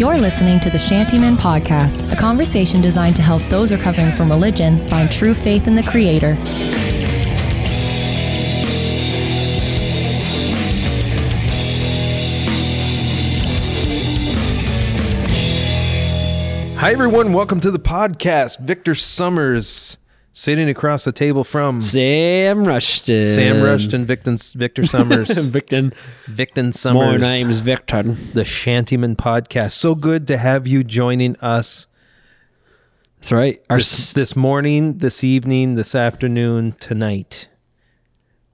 You're listening to the Shantyman Podcast, a conversation designed to help those recovering from religion find true faith in the Creator. Hi, everyone. Welcome to the podcast. Victor Summers sitting across the table from Sam Rushton. Sam Rushton, Victor, Victor Summers. Victon My Summers, name's Victor. the Shantyman podcast. So good to have you joining us That's right. Our this, this morning, this evening, this afternoon, tonight,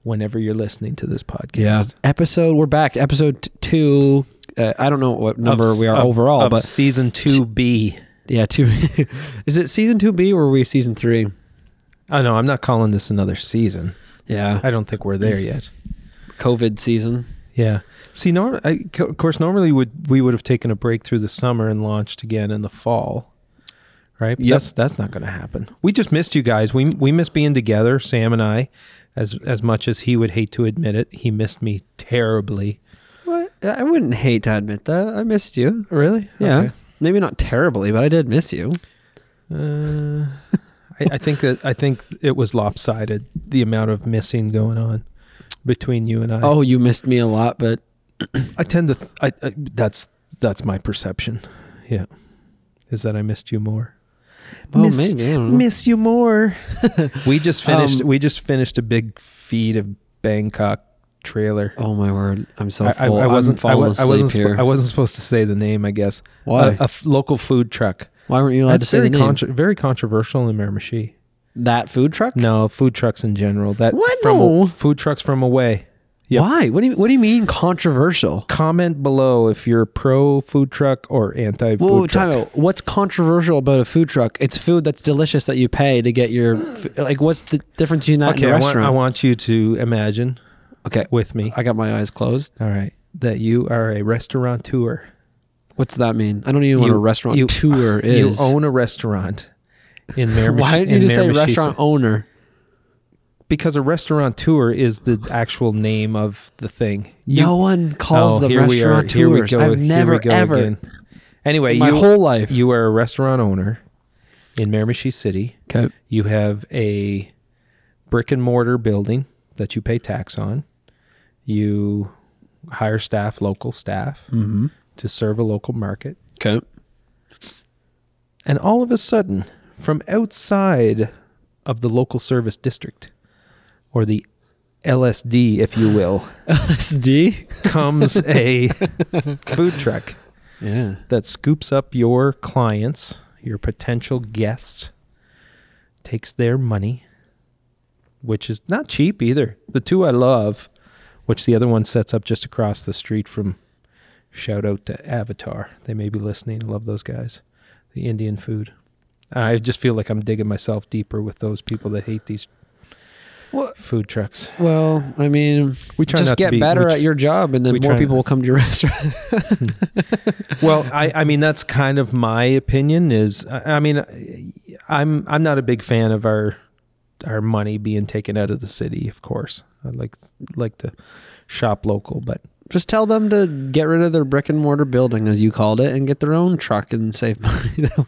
whenever you're listening to this podcast. yeah episode. We're back. Episode two. Uh, I don't know what number Of- we are of- overall, of but season two B. yeah, two. is it season two B or are we season three? Oh no, I'm not calling this another season. Yeah, I don't think we're there yet. COVID season. Yeah. See, norm- I, of course, normally would we would have taken a break through the summer and launched again in the fall, right? But Yep. That's that's not going to happen. We just missed you guys. We we miss being together, Sam and I, as as much as he would hate to admit it. He missed me terribly. What? I wouldn't hate to admit that. I missed you. Really? Yeah, maybe not terribly, but I did miss you. Uh, I, I think that I think it was lopsided the amount of missing going on between you and I. Oh, you missed me a lot, but I tend to. Th- I, I that's that's my perception. Yeah, is that I missed you more. oh, Miss- maybe I miss you more. we just finished. Um, we just finished a big feed of Bangkok trailer. Oh my word! I'm so I, I- full. I wasn't. I'm I, falling I asleep wasn't. here. sp- I wasn't supposed to say the name. I guess. Why? A, a f- local food truck. Why weren't you allowed That's to say very the name? contro- very controversial in Miramichi. that food truck? No, food trucks in general. That What? from No. food trucks from away. Yep. Why? What do you What do you mean controversial? Comment below if you're pro food truck or anti food Whoa, truck. What's controversial about a food truck? It's food that's delicious that you pay to get your f- like. What's the difference between that Okay, and a I want, restaurant? I want you to imagine okay, with me. I got my eyes closed. All right, that you are a restaurateur. What's that mean? I don't even know what a restaurant you- tour is. You own a restaurant in Miramichi. Why didn't you just say restaurant owner? Because a restaurateur is the actual name of the thing. You, no one calls Oh, them restaurant go. I've never ever again. Anyway, my you whole life. you are a restaurant owner in Miramichi City. okay. You have a brick and mortar building that you pay tax on. You hire staff, local staff, Mm-hmm. To serve a local market. Okay. And all of a sudden, from outside of the local service district, or the LSD, if you will, SD. comes a food truck Yeah. that scoops up your clients, your potential guests, takes their money, which is not cheap either. The two I love, which the other one sets up just across the street from shout out to Avatar. They may be listening. Love those guys. The Indian food. I just feel like I'm digging myself deeper with those people that hate these What? food trucks. Well, I mean, We try just not to get be- better at your job, and then more people will come to your restaurant. well I, I mean that's kind of my opinion is I, I mean i'm i'm not a big fan of our our money being taken out of the city of course i'd like like to shop local but Just tell them to get rid of their brick and mortar building, as you called it, and get their own truck and save money. you know?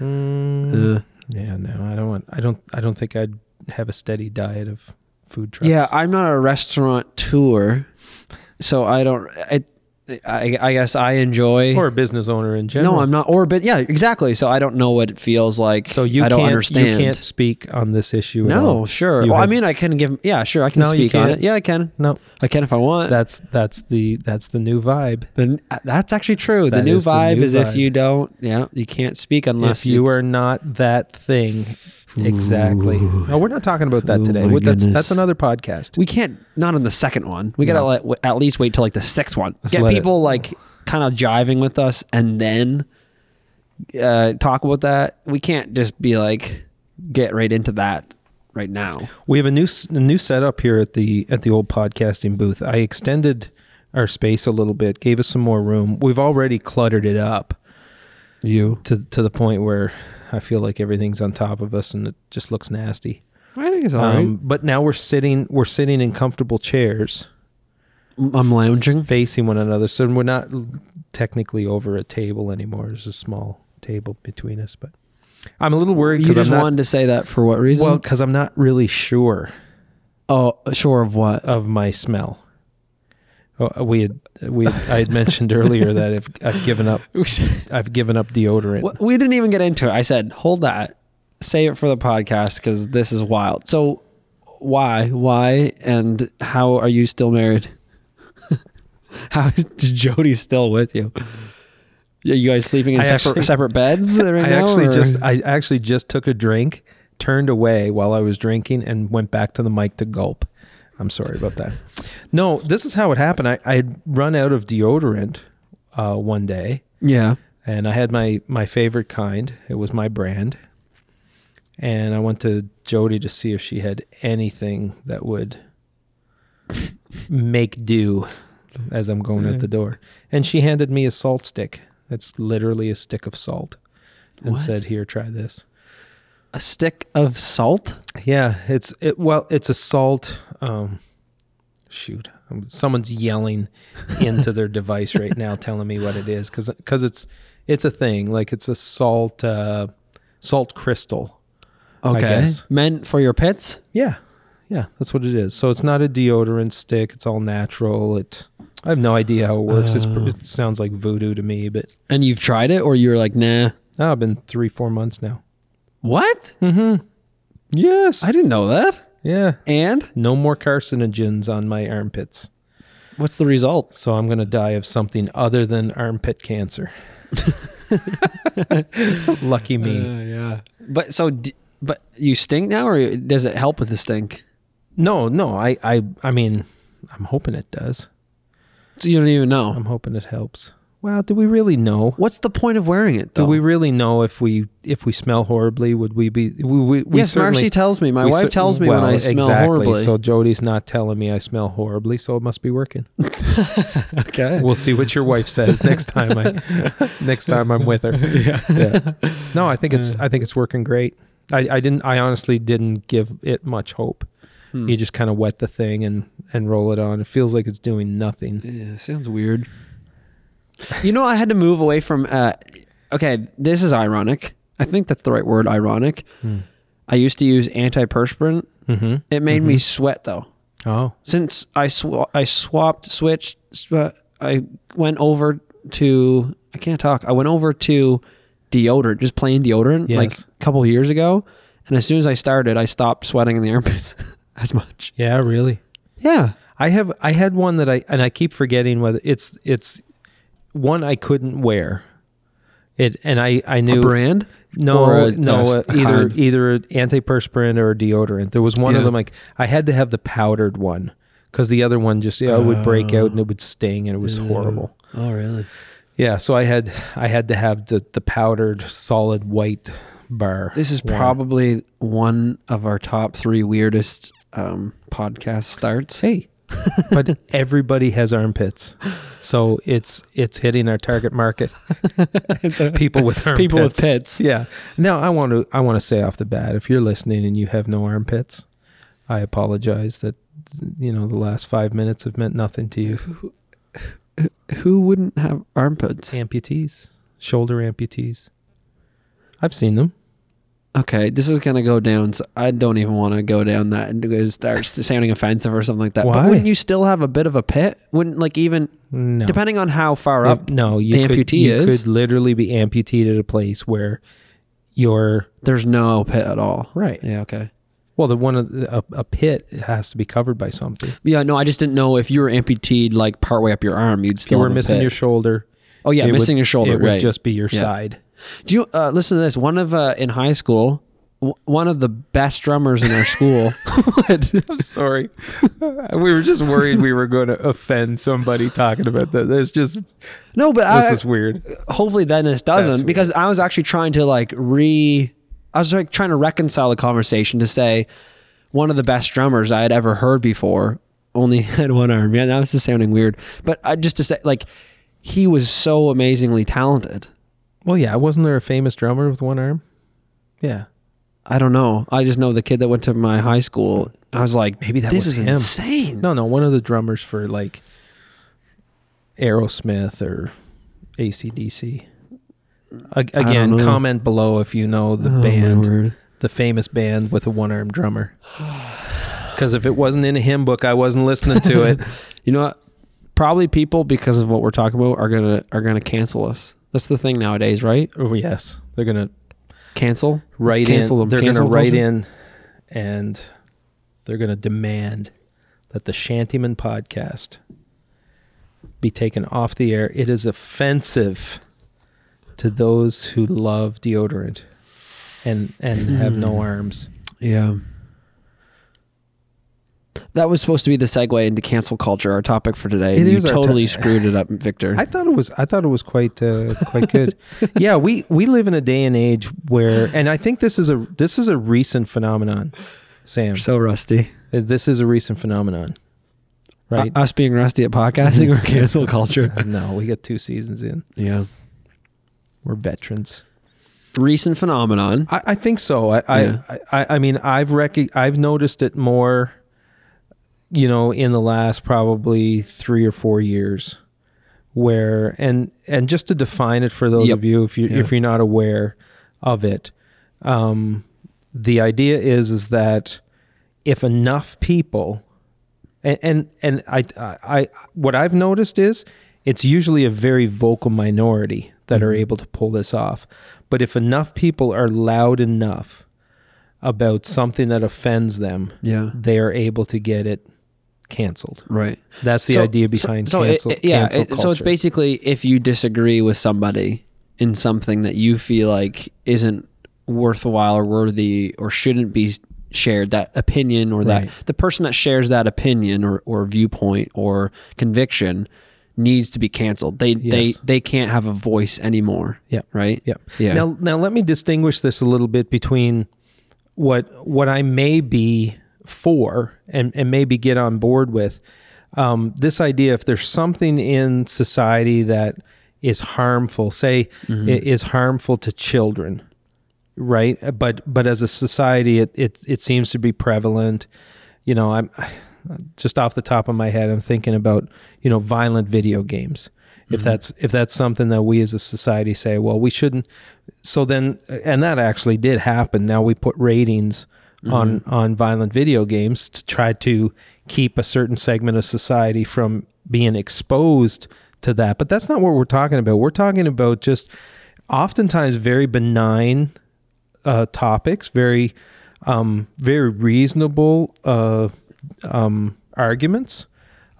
mm, Uh, yeah no i don't want i don't i don't think i'd have a steady diet of food trucks yeah, I'm not a restaurant tour, so I don't. I, I, I guess I enjoy. or a business owner in general no, I'm not. Or, but yeah, exactly. So I don't know what it feels like. so you I don't can't understand. you can't speak on this issue at No, sure. You well, I mean, I can give. Yeah, sure. I can No, speak on it. Yeah, I can. no I can if I want. that's that's the that's the new vibe Then uh, that's actually true. The new is the vibe new is vibe. if you don't. Yeah, you can't speak unless if you are not that thing exactly Ooh. no we're not talking about that Oh today Well, that's that's another podcast We can't. Not on the second one. We gotta No. let, at least wait till like the sixth one. Let's Get let it- people like kind of jiving with us, and then uh, talk about that. We can't just be like get right into that right now. we have a new a new setup here at the at the old podcasting booth i extended our space a little bit gave us some more room we've already cluttered it up You. to to the point where i feel like everything's on top of us and it just looks nasty I think it's all right. um, but now we're sitting we're sitting in comfortable chairs I'm lounging. facing one another so we're not technically over a table anymore. There's a small table between us, but I'm a little worried You because just I'm not. wanted to say that for what reason? well, because I'm not really sure oh, sure of what? of my smell. Oh, we had we I had mentioned earlier that I've, I've given up I've given up deodorant. We didn't even get into it. I said, hold that, save it for the podcast because this is wild. So, why, why, and how are you still married? how is Jody still with you? Are you guys sleeping in I separate actually- separate beds right I now? actually or- just I actually just took a drink, turned away while I was drinking, and went back to the mic to gulp. I'm sorry about that. No, this is how it happened. I I had run out of deodorant uh, one day, yeah. and I had my my favorite kind. It was my brand, and I went to Jody to see if she had anything that would make do as I'm going out the door, and she handed me a salt stick. It's literally a stick of salt, and What? said, "Here, try this." A stick of salt. Yeah, it's it. Well, it's a salt. Um, shoot, someone's yelling into their device right now, telling me what it is, because because it's it's a thing. Like it's a salt uh, salt crystal. Okay. Meant for your pets. Yeah, yeah, that's what it is. So it's not a deodorant stick. It's all natural. It. I have no idea how it works. It's, Oh. it sounds like voodoo to me, but And you've tried it, or you're like, nah. oh, I've been three, four months now. What? Mm-hmm. Yes. I didn't know that. Yeah. And No more carcinogens on my armpits. what's the result? So I'm going to die of something other than armpit cancer. Lucky me. Uh, yeah. But so, d- but you stink now, or does it help with the stink? no, no. I, I, I mean, I'm hoping it does. So you don't even know. I'm hoping it helps. Well, do we really know? What's the point of wearing it? Do we really know if we if we smell horribly? Would we be? We, we, we yes, certainly- Marcy tells me. My wife cer- tells me when I smell exactly. horribly. So Jody's not telling me I smell horribly, so it must be working. okay. We'll see what your wife says next time I next time I'm with her. yeah. Yeah. No, I think it's I think it's working great. I, I didn't I honestly didn't give it much hope. Hmm. You just kind of wet the thing and and roll it on. It feels like it's doing nothing. Yeah, sounds weird. You know, I had to move away from. Uh, okay, this is ironic. I think that's the right word. Ironic. I used to use antiperspirant. Mm-hmm. It made me sweat though. Oh, Since I sw- I swapped switched. Sw- I went over to. I can't talk. I went over to deodorant, just plain deodorant, like a couple of years ago. And as soon as I started, I stopped sweating in the armpits as much. yeah, really. Yeah. I have I had one that I and I keep forgetting whether it's it's one I couldn't wear. It and I I knew A brand. No, a- no, a- uh, a either kind? either antiperspirant or deodorant. There was one of them like I had to have the powdered one because the other one just yeah, it would break out and it would sting and it was horrible. Oh, really? Yeah, so I had I had to have the the powdered solid white bar. This is one. probably one of our top three weirdest um, podcast starts. hey, but everybody has armpits, so it's it's hitting our target market. People with armpits. People with pits. Yeah. Now I want to I want to say off the bat, if you're listening and you have no armpits, I apologize that you know the last five minutes have meant nothing to you. Who wouldn't have armpits? Amputees, shoulder amputees. I've seen them. Okay, this is gonna go down. So I don't even want to go down that and it starts sounding offensive or something like that. But Why? wouldn't you still have a bit of a pit? Wouldn't like even No. depending on how far If- up no, you the could, amputee you is? could literally be amputated at a place where you're there's no pit at all. right. Yeah. Okay. Well, the one of the, a, a pit has to be covered by something. Yeah. No, I just didn't know if you were amputated like partway up your arm, you'd If still you were missing pit. your shoulder, Oh yeah, it would- missing your shoulder. it would just be your Yeah. side. Do you uh, listen to this? One of uh, in high school, w- one of the best drummers in our school. I'm sorry. we were just worried we were going to offend somebody talking about that. There's just No, but this I, is weird. hopefully Dennis That's doesn't because I was actually trying to like re. I was like trying to reconcile the conversation to say one of the best drummers I had ever heard before only had one arm. Yeah, that was just sounding weird. But I just to say like he was so amazingly talented. Well, yeah, wasn't there a famous drummer with one arm? Yeah. I don't know. I just know the kid that went to my high school. I was like, Maybe that this was is him. insane. No, no, one of the drummers for like Aerosmith or ACDC? A- again, comment below if you know the Oh, band, the famous band with a one-armed drummer. Because if it wasn't in a hymn book, I wasn't listening to it. You know what? Probably people because of what we're talking about are gonna are gonna cancel us. That's the thing nowadays, right? oh yes, they're gonna Cancel. Let's write cancel them. They're Cancel gonna write culture? in, and they're gonna demand that the Shantyman podcast be taken off the air. It is offensive to those who love deodorant and and have no Hmm. arms. Yeah. That was supposed to be the segue into cancel culture, our topic for today. It you totally to- screwed it up, Victor. I thought it was I thought it was quite uh, quite good. yeah, we we live in a day and age where and I think this is a this is a recent phenomenon. Sam, We're so rusty. Uh, this is a recent phenomenon. Right? U- us being rusty at podcasting or cancel culture. no, we got two seasons in. Yeah. We're veterans. Recent phenomenon. I, I think so. I, Yeah. I, I I mean I've rec- I've noticed it more you know in the last probably 3 or 4 years where and and just to define it for those Yep. of you if you Yeah. if you're not aware of it um the idea is is that if enough people and and, and I, I I what I've noticed is it's usually a very vocal minority that are Mhm. able to pull this off. But if enough people are loud enough about something that offends them, Yeah. they are able to get it canceled. Right. That's the So- idea behind so, it- cancel, it- yeah, cancel it- so it's basically if you disagree with somebody in something that you feel like isn't worthwhile or worthy or shouldn't be shared, that opinion or that Right. the person that shares that opinion or, or viewpoint or conviction needs to be canceled. They they Yes. they can't have a voice anymore. Yeah. Right. Yep. Yeah. Now, now let me distinguish this a little bit between what what I may be for and and maybe get on board with. Um, this idea, if there's something in society that is harmful, say Mm-hmm. is harmful to children, right? But but as a society, it it it seems to be prevalent. You know, I'm just off the top of my head, I'm thinking about you know violent video games. If that's if that's something that we as a society say, well, we shouldn't. So then, and that actually did happen. Now we put ratings on on violent video games to try to keep a certain segment of society from being exposed to that. But that's not what we're talking about. We're talking about just oftentimes very benign uh, topics, very um, very reasonable uh, um, arguments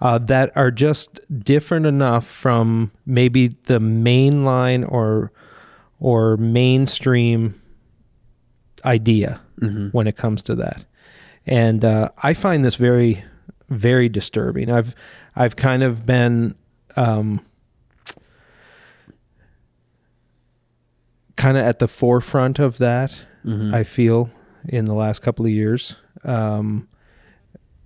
uh, that are just different enough from maybe the mainline or or mainstream idea Mhm. when it comes to that. And uh, I find this very, very disturbing. I've, I've kind of been, um, kind of at the forefront of that. Mhm. I feel in the last couple of years, um,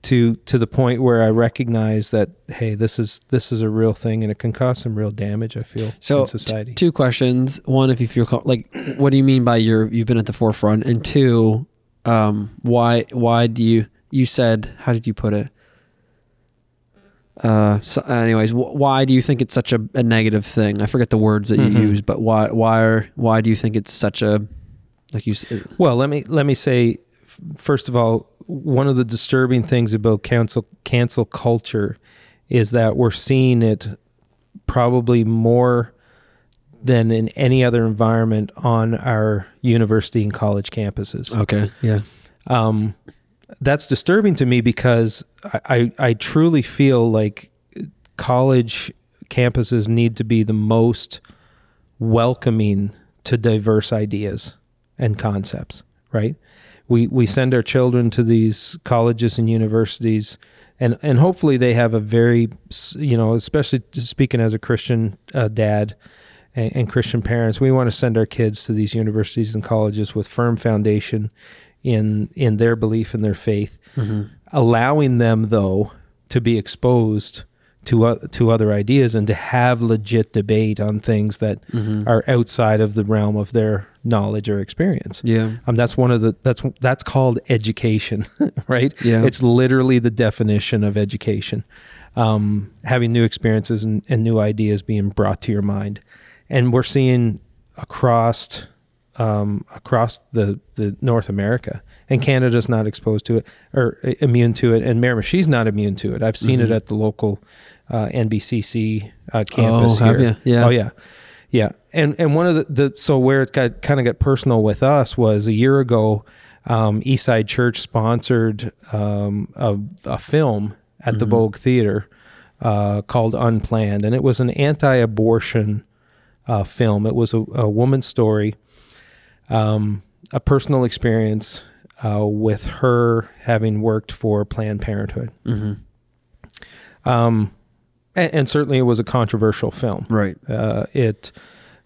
to to the point where I recognize that hey, this is this is a real thing and it can cause some real damage. I feel So in society. two questions. One, if you feel like, what do you mean by you're you've been at the forefront? And two, um, why why do you you said how did you put it? Uh, so anyways, wh- why do you think it's such a, a negative thing? I forget the words that you Mhm. use, but why why are why do you think it's such a like you? Well, let me let me say first of all, one of the disturbing things about cancel cancel culture is that we're seeing it probably more than in any other environment on our university and college campuses. Okay, yeah, Um, that's disturbing to me because I, I, I truly feel like college campuses need to be the most welcoming to diverse ideas and concepts, right? We, we send our children to these colleges and universities and, and hopefully they have a very, you know, especially speaking as a Christian uh, dad and, and Christian parents, we want to send our kids to these universities and colleges with firm foundation in in their belief and their faith, allowing them though to be exposed to uh, to other ideas and to have legit debate on things that are outside of the realm of their knowledge or experience. yeah, Um, that's one of the that's that's called education, right? Yeah. It's literally the definition of education. um, having new experiences and, and new ideas being brought to your mind, and we're seeing across um, across the the North America and Canada's not exposed to it or uh, immune to it, and Miramichi's not immune to it. I've seen Mm-hmm. it at the local uh, NBCC uh, campus Oh, have here. Yeah. Oh yeah, yeah. And and one of the, the so where it got kind of got personal with us was a year ago. Um, Eastside Church sponsored um, a, a film at the Vogue Theater uh, called Unplanned, and it was an anti-abortion uh, film. It was a, a woman's story, um, a personal experience uh, with her having worked for Planned Parenthood. Um, and, and certainly it was a controversial film. Right. Uh, it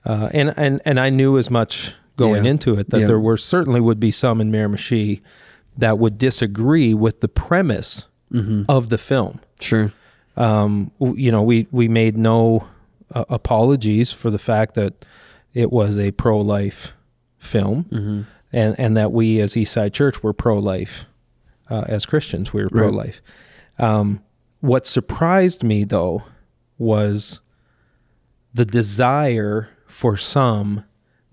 uh, and and and I knew as much going Yeah. into it that Yeah. there were certainly would be some in Miramichi that would disagree with the premise Mm-hmm. of the film Sure. um, you know, we we made no uh, apologies for the fact that it was a pro-life film, Mm-hmm. and and that we as Eastside Church were pro-life uh, as Christians. We were pro-life. Um, what surprised me though was the desire for some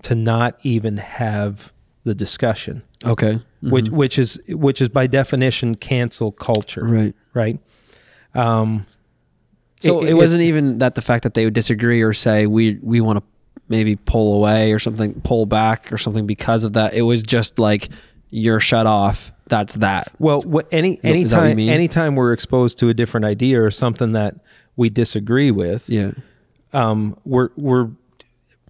to not even have the discussion, Okay. which which is which is by definition cancel culture, Right. right? Um, So It- it, it- wasn't even that the fact that they would disagree or say we we want to maybe pull away or something, pull back or something because of that. It was just like you're shut off. That's that. Well, what, any that- is that anytime mean? anytime we're exposed to a different idea or something that we disagree with, Yeah. um, we're we're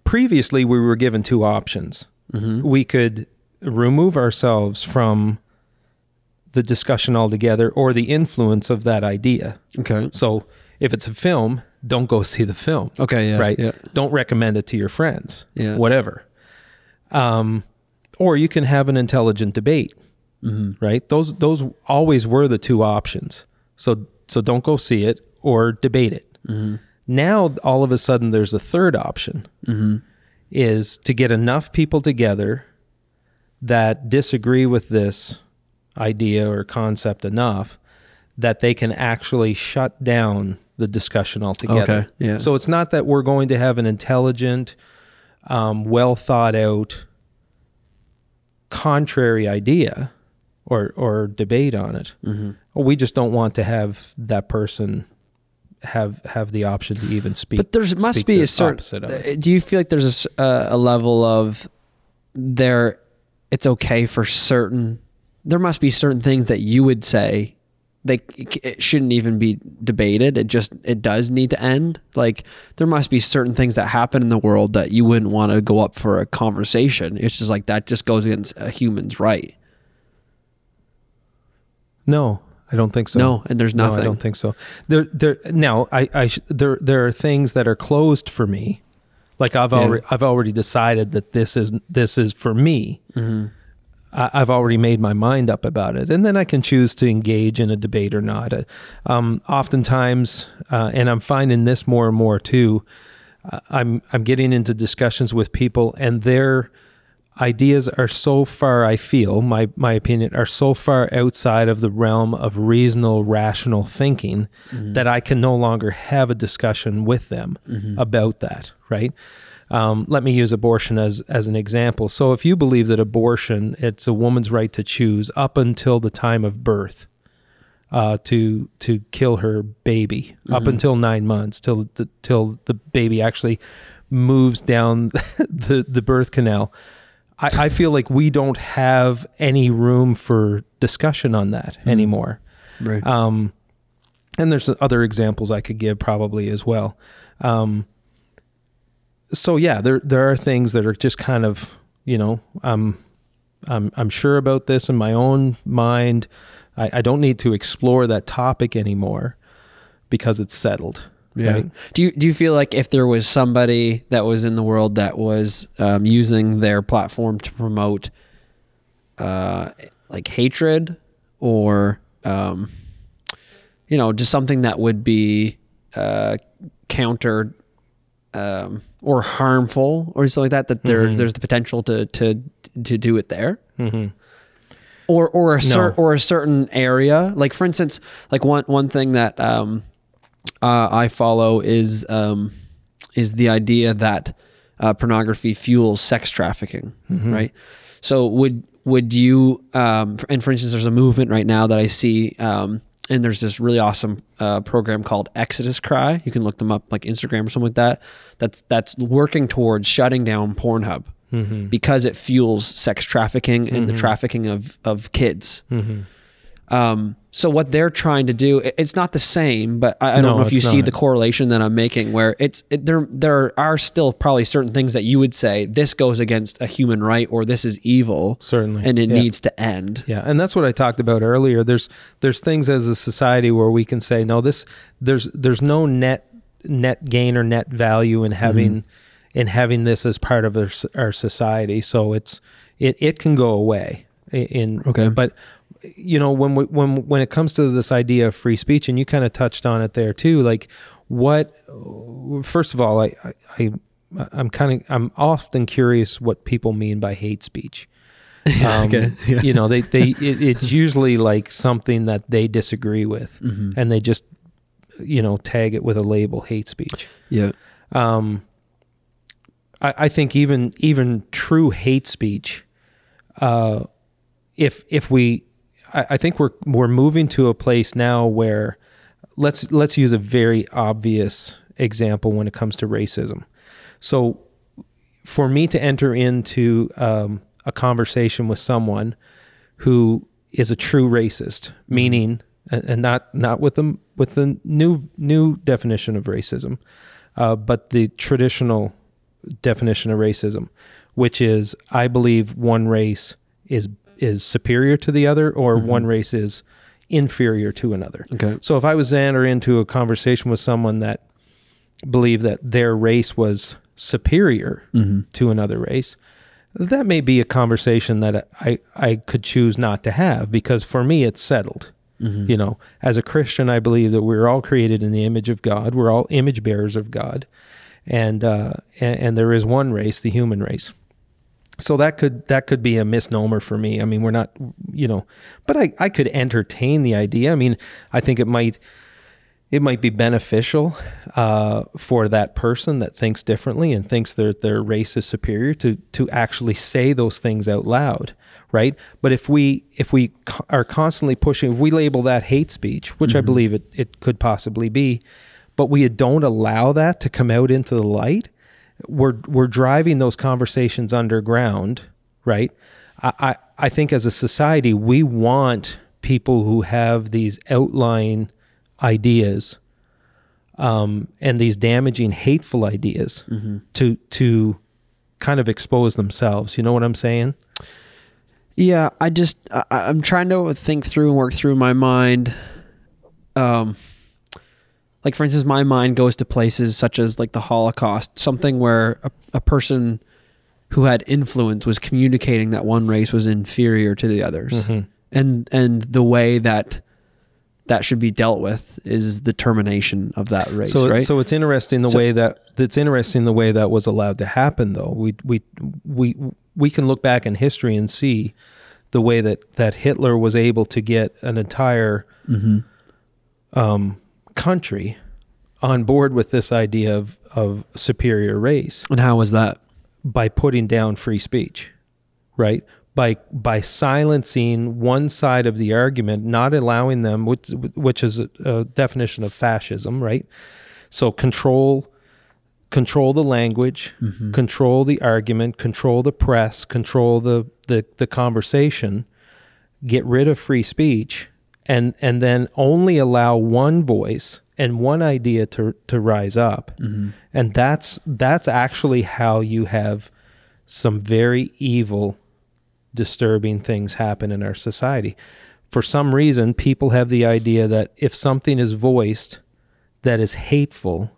previously we were given two options. Mm-hmm. We could remove ourselves from the discussion altogether or the influence of that idea. Okay. So if it's a film, don't go see the film. Okay. Yeah. right? Yeah. Don't recommend it to your friends. Yeah. Whatever. Um, or you can have an intelligent debate. Mm-hmm. Right. Those those always were the two options. So so don't go see it or debate it. Mm-hmm. Now all of a sudden there's a third option. Mm-hmm. Is to get enough people together that disagree with this idea or concept enough that they can actually shut down the discussion altogether. Okay. Yeah. So it's not that we're going to have an intelligent, um, well thought out, contrary idea or or debate on it. Mm-hmm. We just don't want to have that person have have the option to even speak. But there must be a certain. opposite of it. Do you feel like there's a uh, a level of there? It's okay for certain. There must be certain things that you would say they it shouldn't even be debated. It just it does need to end. Like there must be certain things that happen in the world that you wouldn't want to go up for a conversation. It's just like that just goes against a human's right. No, I don't think so. No, and there's No, nothing. I don't think so. There, there. Now, I, I, sh- there, there are things that are closed for me. Like I've Yeah. already, I've already decided that this is, this is for me. Mm-hmm. I, I've already made my mind up about it, and then I can choose to engage in a debate or not. Uh, Um, oftentimes, uh, and I'm finding this more and more too. uh, I'm, I'm getting into discussions with people, and their ideas are so far. I feel my, my opinion are so far outside of the realm of reasonable, rational thinking that I can no longer have a discussion with them about that. Right. Um, let me use abortion as as an example. So, if you believe that abortion, it's a woman's right to choose up until the time of birth, uh, to to kill her baby, up until nine months, till the till the baby actually moves down the the birth canal. I, I feel like we don't have any room for discussion on that anymore. Right. Um, and there's other examples I could give probably as well. Um, so yeah, there there are things that are just kind of you know I'm I'm I'm sure about this in my own mind. I, I don't need to explore that topic anymore because it's settled. Yeah. Right? Do you do you feel like if there was somebody that was in the world that was um, using their platform to promote uh, like hatred or um, you know just something that would be uh, countered um, or harmful or something like that that there there's the potential to to to do it there Mhm. or or a cer- No. or a certain area like for instance like one one thing that um uh, I follow is um, is the idea that uh, pornography fuels sex trafficking, right? So would would you um, and for instance, there's a movement right now that I see. Um, and there's this really awesome uh, program called Exodus Cry. You can look them up, like Instagram or something like that. That's that's working towards shutting down Pornhub mm-hmm. because it fuels sex trafficking and the mm-hmm. trafficking of of kids. Mm-hmm. Um, so what they're trying to do, it's not the same, but I, I don't No, know if you it's see the correlation that I'm making, where it's it, there there are still probably certain things that you would say this goes against a human right or this is evil, Certainly. and it Yeah. needs to end. Yeah, and that's what I talked about earlier. There's there's things as a society where we can say no this there's there's no net net gain or net value in having in having this as part of our, our society. So it's it, it can go away in Okay. but you know when we, when when it comes to this idea of free speech and you kind of touched on it there too like what first of all I I, I'm kind of I'm often curious what people mean by hate speech. Um, okay. Yeah. You know, they they it, it's usually like something that they disagree with, Mm-hmm. and they just you know tag it with a label hate speech. Yeah. Um, I, I think even even true hate speech, uh, if if we, I, I think we're we're moving to a place now where let's let's use a very obvious example when it comes to racism. So, for me to enter into um, a conversation with someone who is a true racist, meaning and and not not with the with the new new definition of racism, uh, but the traditional definition of racism, which is I believe one race is is superior to the other, or mm-hmm. one race is inferior to another. Okay. So if I was to enter into a conversation with someone that believed that their race was superior mm-hmm. to another race, that may be a conversation that I, I could choose not to have because for me it's settled. Mm-hmm. You know, as a Christian, I believe that we're all created in the image of God. We're all image bearers of God, and uh, and, and there is one race, the human race. So that could that could be a misnomer for me. I mean, we're not, you know, but I, I could entertain the idea. I mean, I think it might it might be beneficial uh, for that person that thinks differently and thinks their their race is superior to to actually say those things out loud, right? But if we if we co- are constantly pushing, if we label that hate speech, which I believe it it could possibly be, but we don't allow that to come out into the light, we're we're driving those conversations underground, right? I, I, I think as a society we want people who have these outline ideas um, and these damaging, hateful ideas to to kind of expose themselves. You know what I'm saying? Yeah, I just I, I'm trying to think through and work through my mind. Um, like for instance, my mind goes to places such as like the Holocaust, something where a, a person who had influence was communicating that one race was inferior to the others, Mm-hmm. and and the way that that should be dealt with is the termination of that race, so right? so it's interesting the So- way that it's interesting the way that was allowed to happen though. We we we we can look back in history and see the way that that Hitler was able to get an entire um, country on board with this idea of of superior race and how was that? by putting down free speech, right? By by silencing one side of the argument, not allowing them, which which is a, a definition of fascism, right? So control control the language, mm-hmm. control the argument, control the press, control the, the the conversation, get rid of free speech, and and then only allow one voice and one idea to to rise up, mm-hmm. and that's that's actually how you have some very evil, disturbing things happen in our society. For some reason, people have the idea that if something is voiced that is hateful,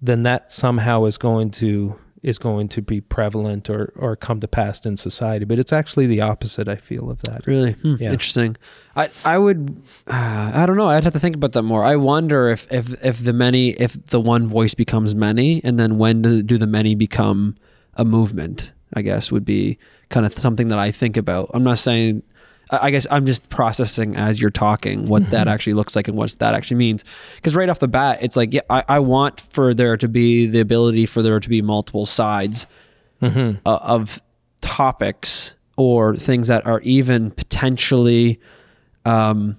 then that somehow is going to is going to be prevalent or or come to pass in society. But it's actually the opposite. I feel of that. Really Hmm, Yeah. interesting. I I would uh, I don't know. I'd have to think about that more. I wonder if if if the many if the one voice becomes many, and then when do, do the many become a movement? I guess would be kind of something that I think about. I'm not saying I guess I'm just processing as you're talking what that actually looks like and what that actually means. Because right off the bat, it's like, yeah, I, I want for there to be the ability for there to be multiple sides uh, of topics or things that are even potentially, um,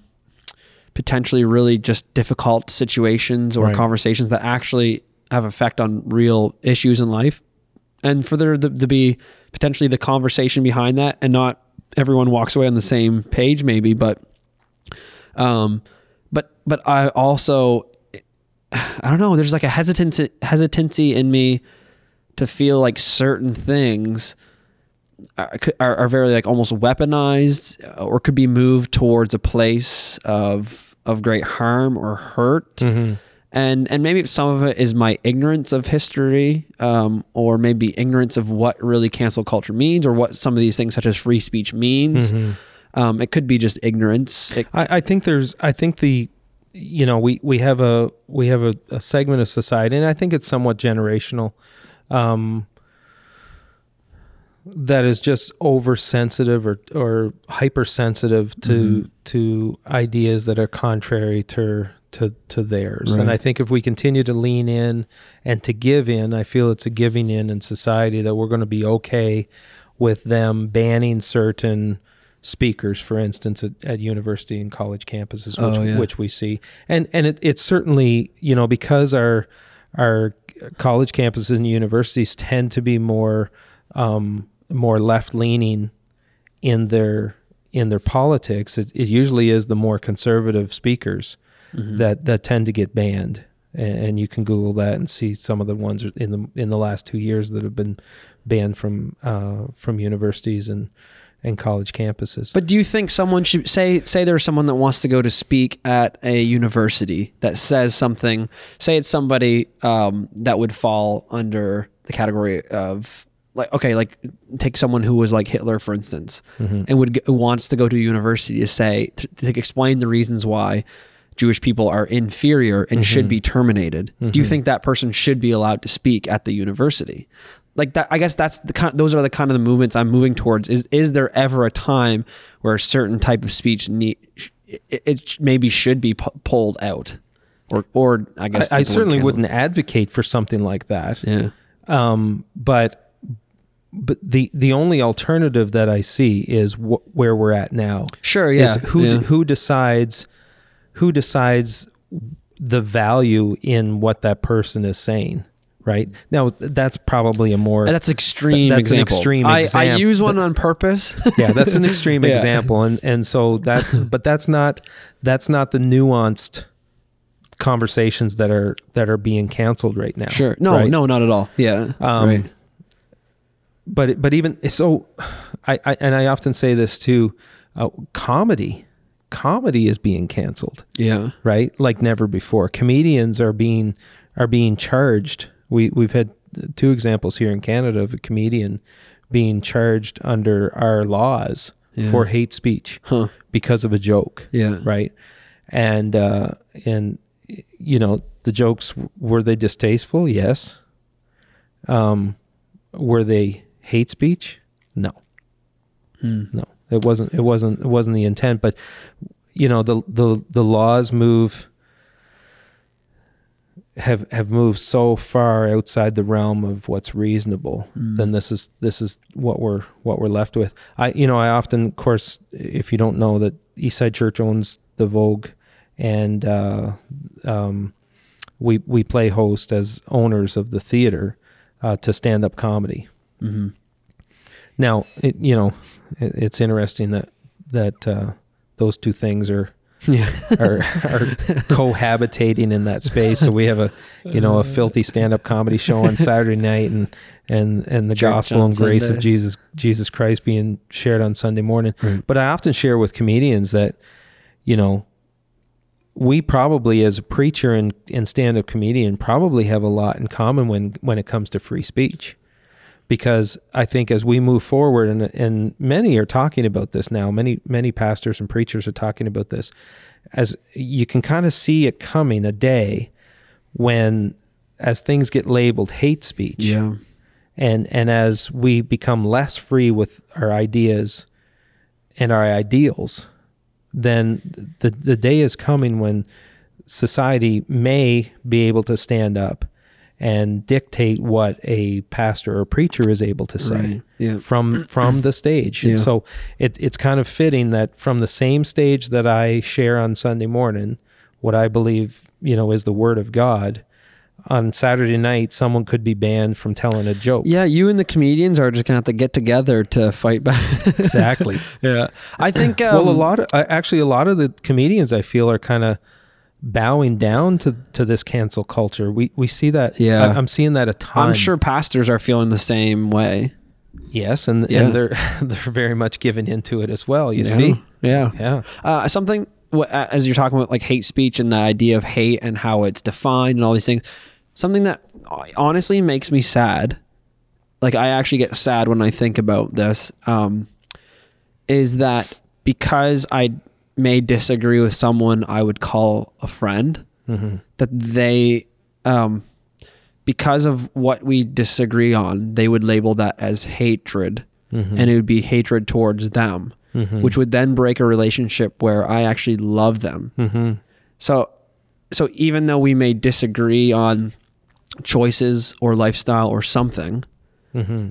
potentially really just difficult situations or Right. conversations that actually have effect on real issues in life and for there to, to be potentially the conversation behind that and not everyone walks away on the same page maybe but um but but i also i don't know there's like a hesitancy hesitancy in me to feel like certain things are, are, very like almost weaponized uh, or could be moved towards a place of of great harm or hurt and and maybe some of it is my ignorance of history um, or maybe ignorance of what really cancel culture means or what some of these things such as free speech means. Um, it could be just ignorance. It- I, I think there's I think the you know we we have a we have a, a segment of society and I think it's somewhat generational um, that is just oversensitive or or hypersensitive to to ideas that are contrary to to to theirs and I think if we continue to lean in and to give in I feel it's a giving in in society that we're going to be okay with them banning certain speakers, for instance, at, at university and college campuses, which, Oh, yeah. which we see, and and it, it's certainly you know because our our college campuses and universities tend to be more um, more left leaning in their in their politics. It, it usually is the more conservative speakers that that tend to get banned. And, and you can Google that and see some of the ones in the in the last two years that have been banned from uh, from universities and and college campuses. But do you think someone should say say there's someone that wants to go to speak at a university that says something? Say it's somebody um, that would fall under the category of like okay, like take someone who was like Hitler, for instance, and would wants to go to a university to say to, to explain the reasons why Jewish people are inferior and should be terminated. Do you think that person should be allowed to speak at the university? Like that, I guess that's the kind. Those are the kind of the movements I'm moving towards. Is is there ever a time where a certain type of speech need it, it maybe should be pu- pulled out, or or I guess I, I that's the word certainly wouldn't advocate for something like that. Yeah. Um, but but the the only alternative that I see is wh- where we're at now. Sure. Yeah. Who yeah. who decides who decides the value in what that person is saying. Right now, that's probably a more that's extreme. that's an extreme I, I use one on purpose. yeah that's an extreme Yeah. example and and so that but that's not that's not the nuanced conversations that are that are being canceled right now sure. No. right? No. Not at all. Yeah. Um, right. but but even so I, I and i often say this too uh, comedy comedy is being canceled Yeah. right like never before comedians are being are being charged we we've had two examples here in canada of a comedian being charged under our laws Yeah. for hate speech Huh. because of a joke Yeah. right and uh and you know the jokes were they distasteful yes um were they hate speech no Hmm. no it wasn't it wasn't it wasn't the intent but you know the the the laws move have have moved so far outside the realm of what's reasonable then this is this is what we're what we're left with. I you know i often of course if you don't know that eastside church owns the vogue and uh um we we play host as owners of the theater uh, to stand up comedy. Mm-hmm. now, it, you know, it, it's interesting that that uh, those two things are Yeah. are, are cohabitating in that space. So we have a you know a filthy stand up comedy show on Saturday night, and and and the Church gospel and grace Sunday. of Jesus Jesus Christ being shared on Sunday morning. Right. But I often share with comedians that you know we probably as a preacher and, and stand-up comedian probably have a lot in common when when it comes to free speech because I think as we move forward, and, and many are talking about this now, many many pastors and preachers are talking about this, as you can kind of see it coming a day when, as things get labeled hate speech, Yeah. and and as we become less free with our ideas and our ideals, then the the day is coming when society may be able to stand up and dictate what a pastor or preacher is able to say Right. Yeah. from from the stage. Yeah. So it, it's kind of fitting that from the same stage that I share on Sunday morning, what I believe you know is the Word of God. On Saturday night, someone could be banned from telling a joke. Yeah, you and the comedians are just gonna have to get together to fight back. Exactly. yeah, I think. Um, well, a lot of actually a lot of the comedians I feel are kind of bowing down to to this cancel culture. We we see that. Yeah. I, am seeing that a ton. I'm sure pastors are feeling the same way. Yes, and Yeah. and they're they're very much given into it as well. You Yeah. see. Yeah. Yeah. Uh, something uh, as you're talking about like hate speech and the idea of hate and how it's defined and all these things. Something that honestly makes me sad. Like I actually get sad when I think about this. Um, is that because I may disagree with someone I would call a friend, that they, um, because of what we disagree on, they would label that as hatred, and it would be hatred towards them, which would then break a relationship where I actually love them. Mm-hmm. So, so even though we may disagree on choices or lifestyle or something, Mm-hmm.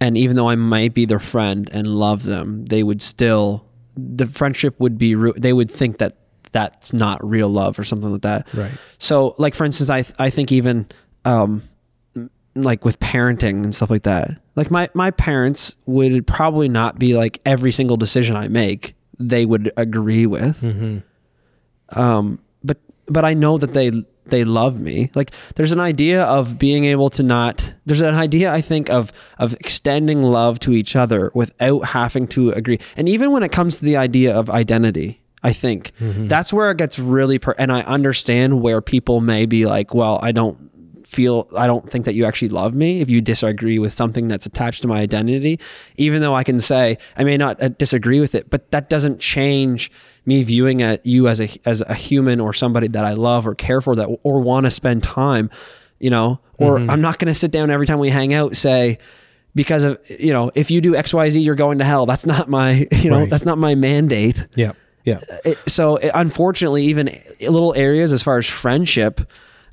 and even though I might be their friend and love them, they would still the friendship would be ru- they would think that that's not real love or something like that. Right. So, like for instance, I I think even um like with parenting and stuff like that. Like my my parents would probably not be like every single decision I make they would agree with. Mm-hmm. Um but but I know that they they love me. Like there's an idea of being able to not there's an idea I think of of extending love to each other without having to agree. And even when it comes to the idea of identity, I think that's where it gets really per- and I understand where people may be like, well, I don't feel I don't think that you actually love me if you disagree with something that's attached to my identity even though I can say I may not uh, disagree with it but that doesn't change me viewing at you as a as a human or somebody that I love or care for that or want to spend time you know or mm-hmm. I'm not going to sit down every time we hang out say because of you know if you do xyz you're going to hell that's not my you know Right. that's not my mandate Yeah. Yeah. Uh, it, so it, unfortunately, even little areas as far as friendship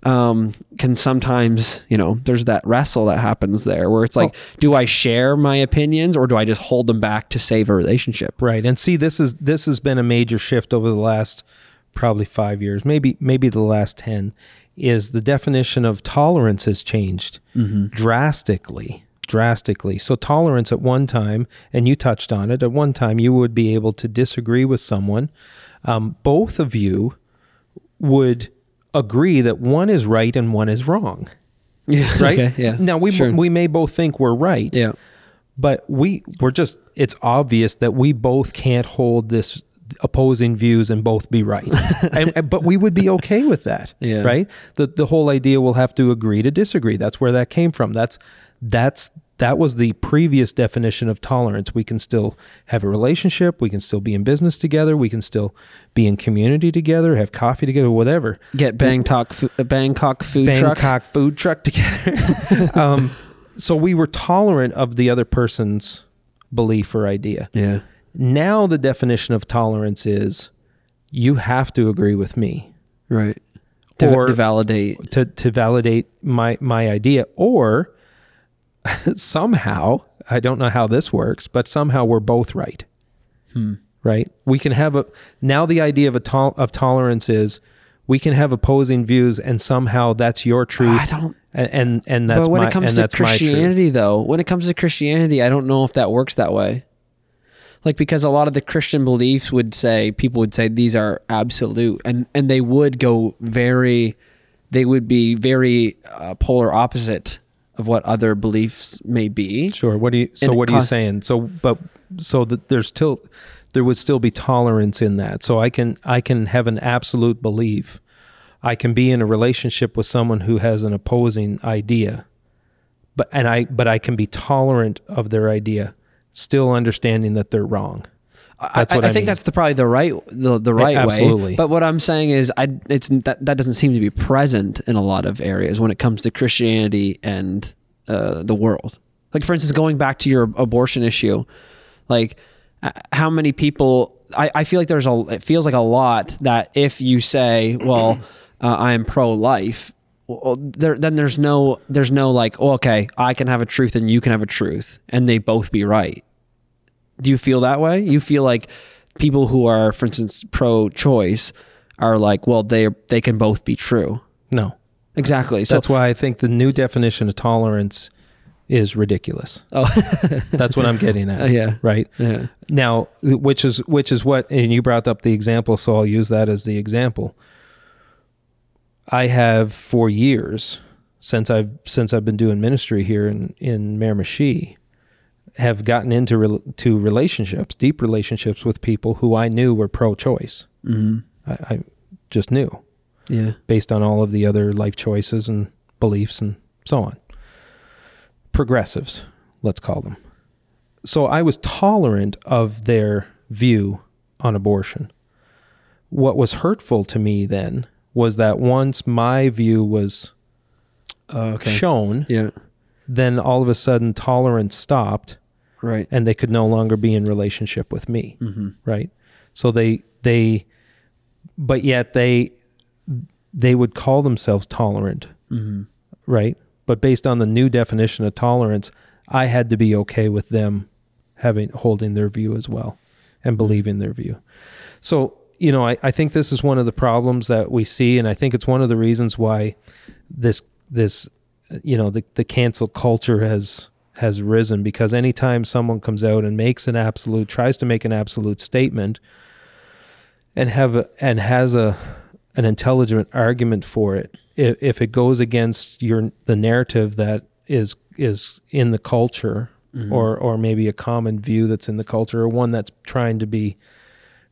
um, can sometimes, you know, there's that wrestle that happens there where it's like, do I share my opinions or do I just hold them back to save a relationship? Right. And see this is this has been a major shift over the last probably 5 years, maybe maybe the last 10 is the definition of tolerance has changed drastically. Drastically. So tolerance at one time, and you touched on it, at one time you would be able to disagree with someone. Um, both of you would agree that one is right and one is wrong. Yeah. Right? Okay, yeah. Now we Sure. we may both think we're right yeah. but we we're just it's obvious that we both can't hold this opposing views and both be right and, and- but we would be okay with that Yeah. right the the whole idea we'll have to agree to disagree that's where that came from that's that's that was the previous definition of tolerance we can still have a relationship we can still be in business together we can still be in community together have coffee together whatever Get Bangkok, uh, Bangkok food Bangkok truck. food truck together. um, so we were tolerant of the other person's belief or idea. Yeah. Now the definition of tolerance is you have to agree with me Right. To, Or- to validate. to to validate my my idea or somehow I don't know how this works, but somehow we're both right. Right? We can have a now the idea of a tol- of tolerance is we can have opposing views and somehow that's your truth I don't. and and, and that's but when my it comes and to that's my truth. Christianity, though, when it comes to Christianity, I don't know if that works that way. Like because a lot of the Christian beliefs would say people would say these are absolute, and and they would go very, they would be very uh, polar opposite of what other beliefs may be. Sure. What do you? So And what are you saying? So, but so that there's still there would still be tolerance in that. So I can I can have an absolute belief. I can be in a relationship with someone who has an opposing idea, but and I but I can be tolerant of their idea, still understanding that they're wrong. That's I, what I, I think mean. that's the probably the right the, the right absolutely. way. But what I'm saying is, I it's that that doesn't seem to be present in a lot of areas when it comes to Christianity and uh, the world. Like for instance, going back to your abortion issue, like how many people I, I feel like there's a it feels like a lot that if you say well uh, i am pro-life well, there, then there's no there's no like oh, okay i can have a truth and you can have a truth and they both be right do you feel that way you feel like people who are for instance pro-choice are like well they they can both be true No. exactly so That's why I think the new definition of tolerance is ridiculous. oh That's what I'm getting at. Uh, yeah Right. yeah Now, which is which is what and you brought up the example, so I'll use that as the example. I have for years since I've since I've been doing ministry here in in Miramichi have gotten into rel to relationships, deep relationships with people who I knew were pro-choice. mm-hmm. I, I just knew yeah based on all of the other life choices and beliefs and so on. Progressives, let's call them. So I was tolerant of their view on abortion. What was hurtful to me then was that once my view was oh, okay shown, yeah then all of a sudden tolerance stopped right. And they could no longer be in relationship with me. Mm-hmm. right? So they they but yet they they would call themselves tolerant. Mm-hmm. right? But based on the new definition of tolerance i had to be okay with them having holding their view as well and believing their view. So you know I, I think this is one of the problems that we see and i think it's one of the reasons why this this you know the, the cancel culture has has risen because anytime someone comes out and makes an absolute tries to make an absolute statement and have a, and has a an intelligent argument for it if, if it goes against your the narrative that is is in the culture Mm-hmm. or or maybe a common view that's in the culture or one that's trying to be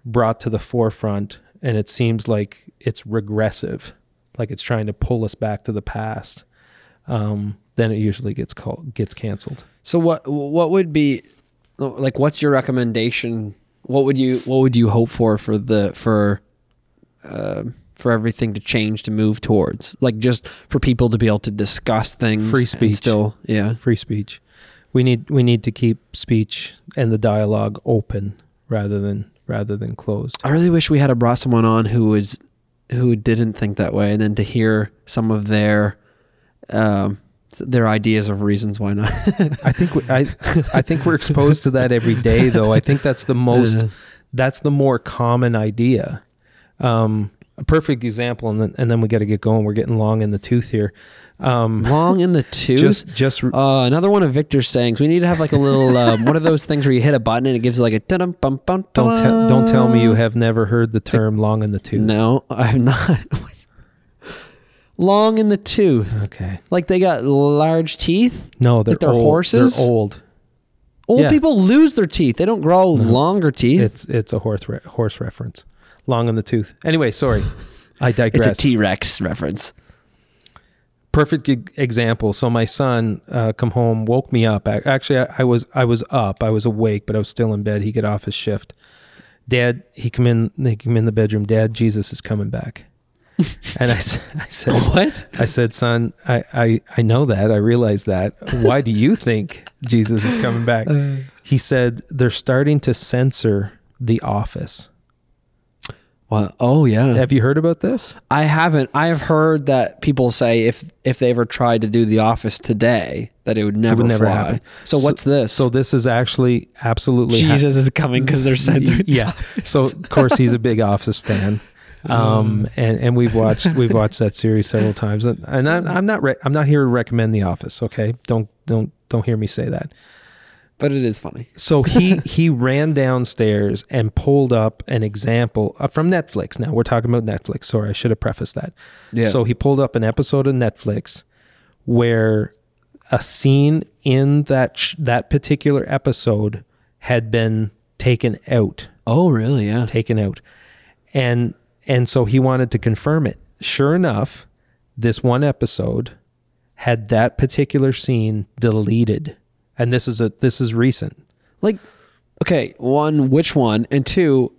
brought to the forefront and it seems like it's regressive like it's trying to pull us back to the past um, then it usually gets called gets canceled So what what would be like what's your recommendation? What would you what would you hope for for the for uh, for everything to change to move towards? Like just for people to be able to discuss things Free speech. still yeah. free speech we need we need to keep speech and the dialogue open rather than rather than closed I really wish we had brought someone on who was who didn't think that way and then to hear some of their um their ideas of reasons why not. I think we, I I think we're exposed to that every day though. I think that's the most that's the more common idea. Um, a perfect example, and then and then we got to get going. We're getting long in the tooth here. Um, Long in the tooth. just just Uh, another one of Victor's sayings. We need to have like a little um, one of those things where you hit a button and it gives like a dum bum bum. don't te- don't tell me you have never heard the term "long in the tooth." No, I've not. Long in the tooth, Okay. like they got large teeth. No, they're, Like they're old. horses? They're old. Old Yeah. people lose their teeth; they don't grow longer teeth. It's it's a horse re- horse reference. Long in the tooth. Anyway, sorry, I digress. It's a T Rex reference. perfect example. So my son uh, come home, woke me up. Ac- Actually, I, I was I was up, I was awake, but I was still in bed. He get off his shift. Dad, he come in. He come in the bedroom. Dad, Jesus is coming back. and I said, What? I said, son, I, I I know that. I realize that. Why do you think Jesus is coming back? Uh. He said they're starting to censor The Office. Well, oh yeah. Have you heard about this? I haven't. I have heard that people say if if they ever tried to do The Office today, that it would never, never fly. happen. So, So- what's this? So this is actually absolutely ha- Jesus is coming because they're censoring. yeah. So of course he's a big Office fan, um, and and we've watched we've watched that series several times, and, and I'm, I'm not re- I'm not here to recommend The Office. Okay, don't don't don't hear me say that. but it is funny. So he he ran downstairs and pulled up an example uh, from Netflix. Now we're talking about Netflix. Sorry, I should have prefaced that. Yeah. So he pulled up an episode of Netflix where a scene in that sh- that particular episode had been taken out, Oh, really? Yeah. taken out, and and so he wanted to confirm it. Sure enough, this one episode had that particular scene deleted, and this is a this is recent. Like, okay, one, which one, and two,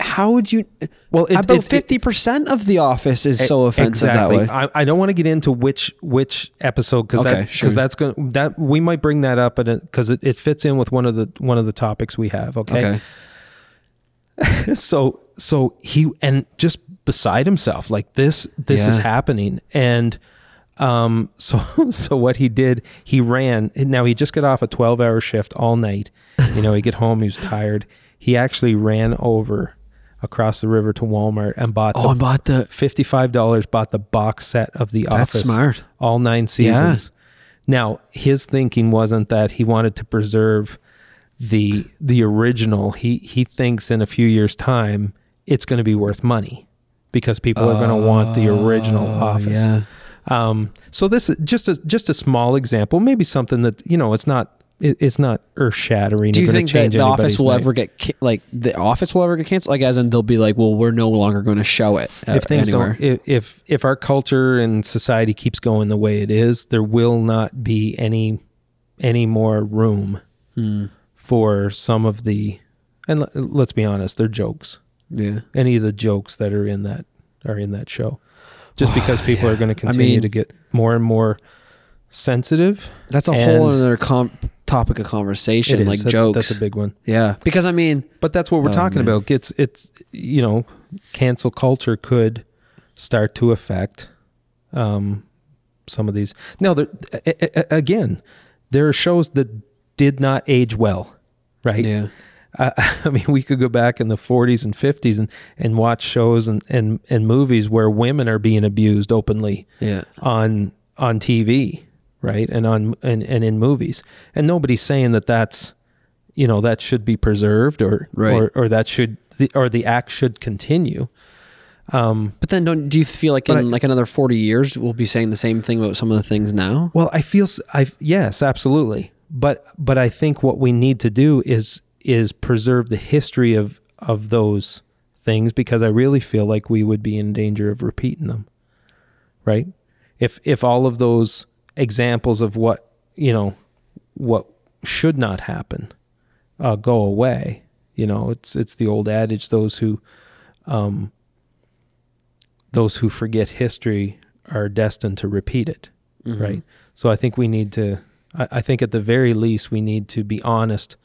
how would you? Well, it- about it- it- fifty percent of the Office is so offensive exactly. that way. I, I don't want to get into which which episode because Okay, that because sure. that's going that we might bring that up because it, it fits in with one of the one of the topics we have. Okay. Okay. so so he and just beside himself like this this is happening. And um so so what he did he ran. Now he just got off a 12 hour shift all night. You know he get home he was tired. He actually ran over across the river to Walmart and bought Oh, the I bought the. $55 bought the box set of the That's office. smart. all nine seasons. Now his thinking wasn't that he wanted to preserve the the original. He he thinks in a few years time it's going to be worth money because people are going to want the original Oh, office Yeah. um so this is just a just a small example maybe something that you know it's not it, it's not earth shattering Do you think that the Office will ever get ca- like the Office will ever get canceled? Like, as in they'll be like, well, we're no longer going to show it. uh, if things anywhere. don't if, if our culture and society keeps going the way it is there will not be any any more room Hmm. for some of the and let, let's be honest they're jokes Yeah. any of the jokes that are in that are in that show. Just because people are going to continue mean- to get more and more sensitive That's a whole other com- topic of conversation, like that's, jokes. that's a big one. Yeah, because I mean, but that's what we're Oh, talking man. about. Gets it's you know cancel culture could start to affect um some of these. Now, there a- a- a- again there are shows that did not age well right? Yeah, I, I mean we could go back in the 40s and 50s and and watch shows and and, and movies where women are being abused openly yeah, on on TV, right? And on and, and in movies. And nobody's saying that that's you know that should be preserved or Right. or or that should the, or the act should continue. Um But then, don't do you feel like in I- like another forty years we'll be saying the same thing about some of the things now? well, I feel I yes, absolutely. But but I think what we need to do is is preserve the history of of those things because I really feel like we would be in danger of repeating them. Right? If if all of those examples of what, you know, what should not happen uh, go away, you know, it's it's the old adage those who um those who forget history are destined to repeat it Mm-hmm. right? So I think we need to. I, I think at the very least we need to be honest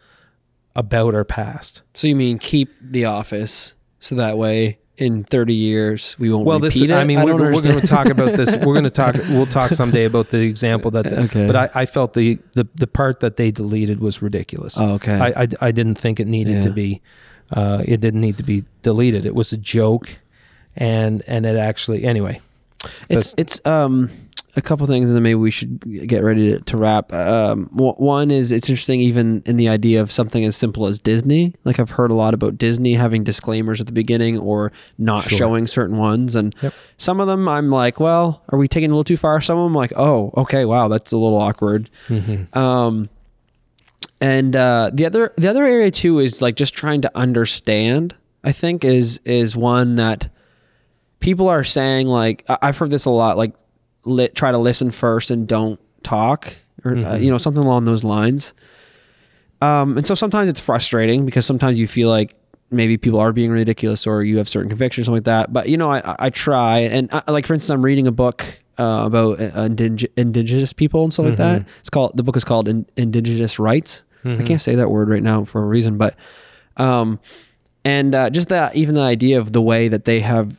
about our past. So you mean keep the office so that way in thirty years we won't Well, repeat this it? I mean don't we're, we're going to talk about this. We're going to talk. We'll talk someday about the example that. The, Okay. But I, I felt the, the the part that they deleted was ridiculous. Oh, okay. I, I I didn't think it needed to be. Uh, it didn't need to be deleted. It was a joke, and and it actually anyway. it's it's um a couple things and then maybe we should get ready to, to wrap. Um one is it's interesting even in the idea of something as simple as disney. Like i've heard a lot about disney having disclaimers at the beginning or not Sure. showing certain ones. And Yep. some of them i'm like well are we taking a little too far? Some of them like oh okay wow that's a little awkward. Um and uh the other the other area too is like just trying to understand i think is is one that people are saying like I've heard this a lot like li- try to listen first and don't talk or uh, you know something along those lines. Um, and so sometimes it's frustrating because sometimes you feel like maybe people are being ridiculous or you have certain convictions or something like that. But you know I I- try and I, like for instance I'm reading a book uh, about uh, indig- indigenous people and stuff like that. It's called the book is called In- Indigenous Rights. I can't say that word right now for a reason, but um, and uh, just that even the idea of the way that they have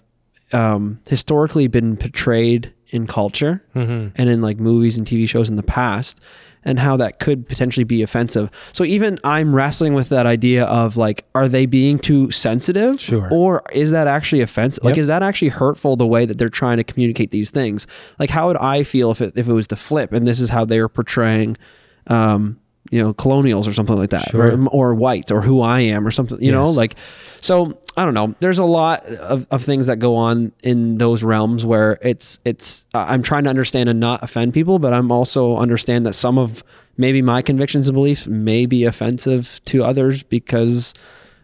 um, historically been portrayed in culture and in like movies and TV shows in the past, and how that could potentially be offensive. So even I'm wrestling with that idea of like, are they being too sensitive, Sure. or is that actually offensive? Like, is that actually hurtful the way that they're trying to communicate these things? Like, how would I feel if it if it was the flip and this is how they were portraying? Um, you know, colonials or something like that, Sure. or, or white, or who I am, or something. You know, like so I don't know. There's a lot of, of things that go on in those realms where it's it's uh, I'm trying to understand and not offend people, but I'm also understand that some of maybe my convictions and beliefs may be offensive to others because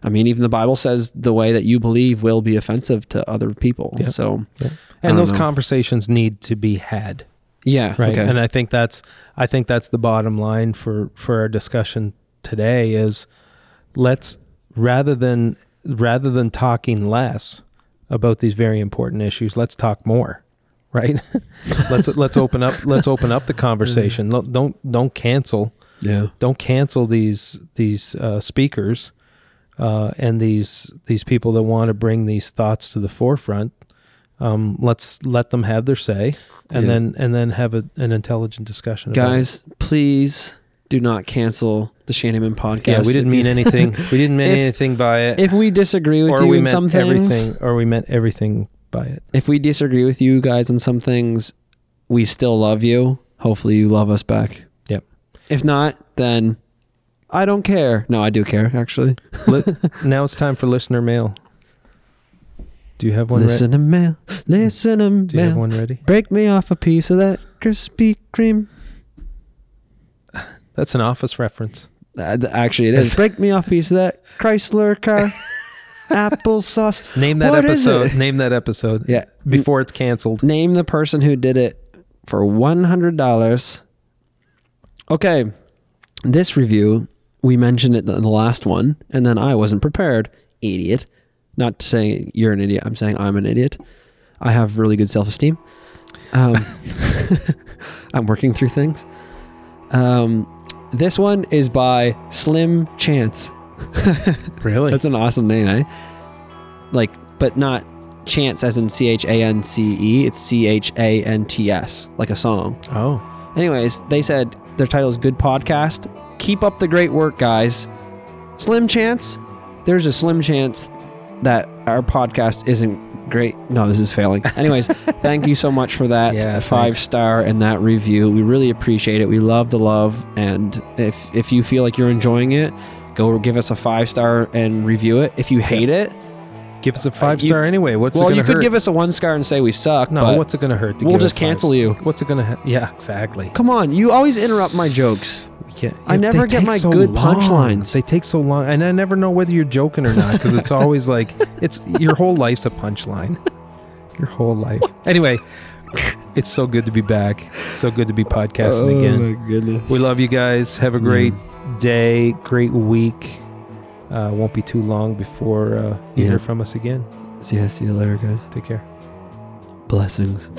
I mean even the Bible says the way that you believe will be offensive to other people. Yeah. So I And those know. conversations need to be had. Yeah, right Okay. and i think that's i think that's the bottom line for for our discussion today is let's rather than rather than talking less about these very important issues, let's talk more. Right? let's let's open up let's open up the conversation. Lo- Don't don't cancel Yeah. don't cancel these these uh, speakers uh, and these these people that want to bring these thoughts to the forefront. Um, let's let them have their say, and Yeah. then and then have a, an intelligent discussion. about it. Guys, please do not cancel the Shandyman podcast. yeah, we didn't mean anything. We didn't mean If- anything by it, If we disagree with or you we in meant some things, everything, or we meant everything by it. if we disagree with you guys on some things, we still love you. Hopefully, you love us back. Yep. If not, then I don't care. No, I do care actually. Now it's time for listener mail. Do you have one? listen to mail. Listen to Ready? Do you have one ready? Break me off a piece of that Krispy Kreme. That's an office reference. Uh, actually, it is. Break me off a piece of that Chrysler car. Applesauce. Name that What is episode. Name that episode. Yeah. Before it's canceled. Name the person who did it for $100. Okay. This review, we mentioned it in the last one, and then I wasn't prepared. Idiot. Not saying you're an idiot. I'm saying I'm an idiot. I have really good self esteem. Um, I'm working through things. Um, this one is by Slim Chance. Really? That's an awesome name, eh? Like, but not chance as in C H A N C E. It's C H A N T S, like a song. oh. Anyways, they said their title is Good Podcast. Keep up the great work, guys. Slim chance. There's a slim chance that our podcast isn't great. No, this is failing. Anyways, thank you so much for that Yeah, five thanks. star and that review. We really appreciate it. We love the love, and if if you feel like you're enjoying it, go give us a five star and review it. If you hate it, Give us a uh, five you- star anyway. What's well, you could hurt? give us a one star and say we suck. no, but what's it gonna hurt? To we'll just cancel you. What's it gonna? Ha- yeah, exactly. Come on, you always interrupt my jokes. Can't. I never get my so good punchlines. They take so long, and I never know whether you're joking or not because it's always like it's your whole life's a punchline. Your whole life. Anyway, it's so good to be back. It's so good to be podcasting again. Oh my goodness. We love you guys. Have a great day, great week. Uh, won't be too long before uh, you Yeah. hear from us again. See, ya, see you later, guys. Take care. Blessings.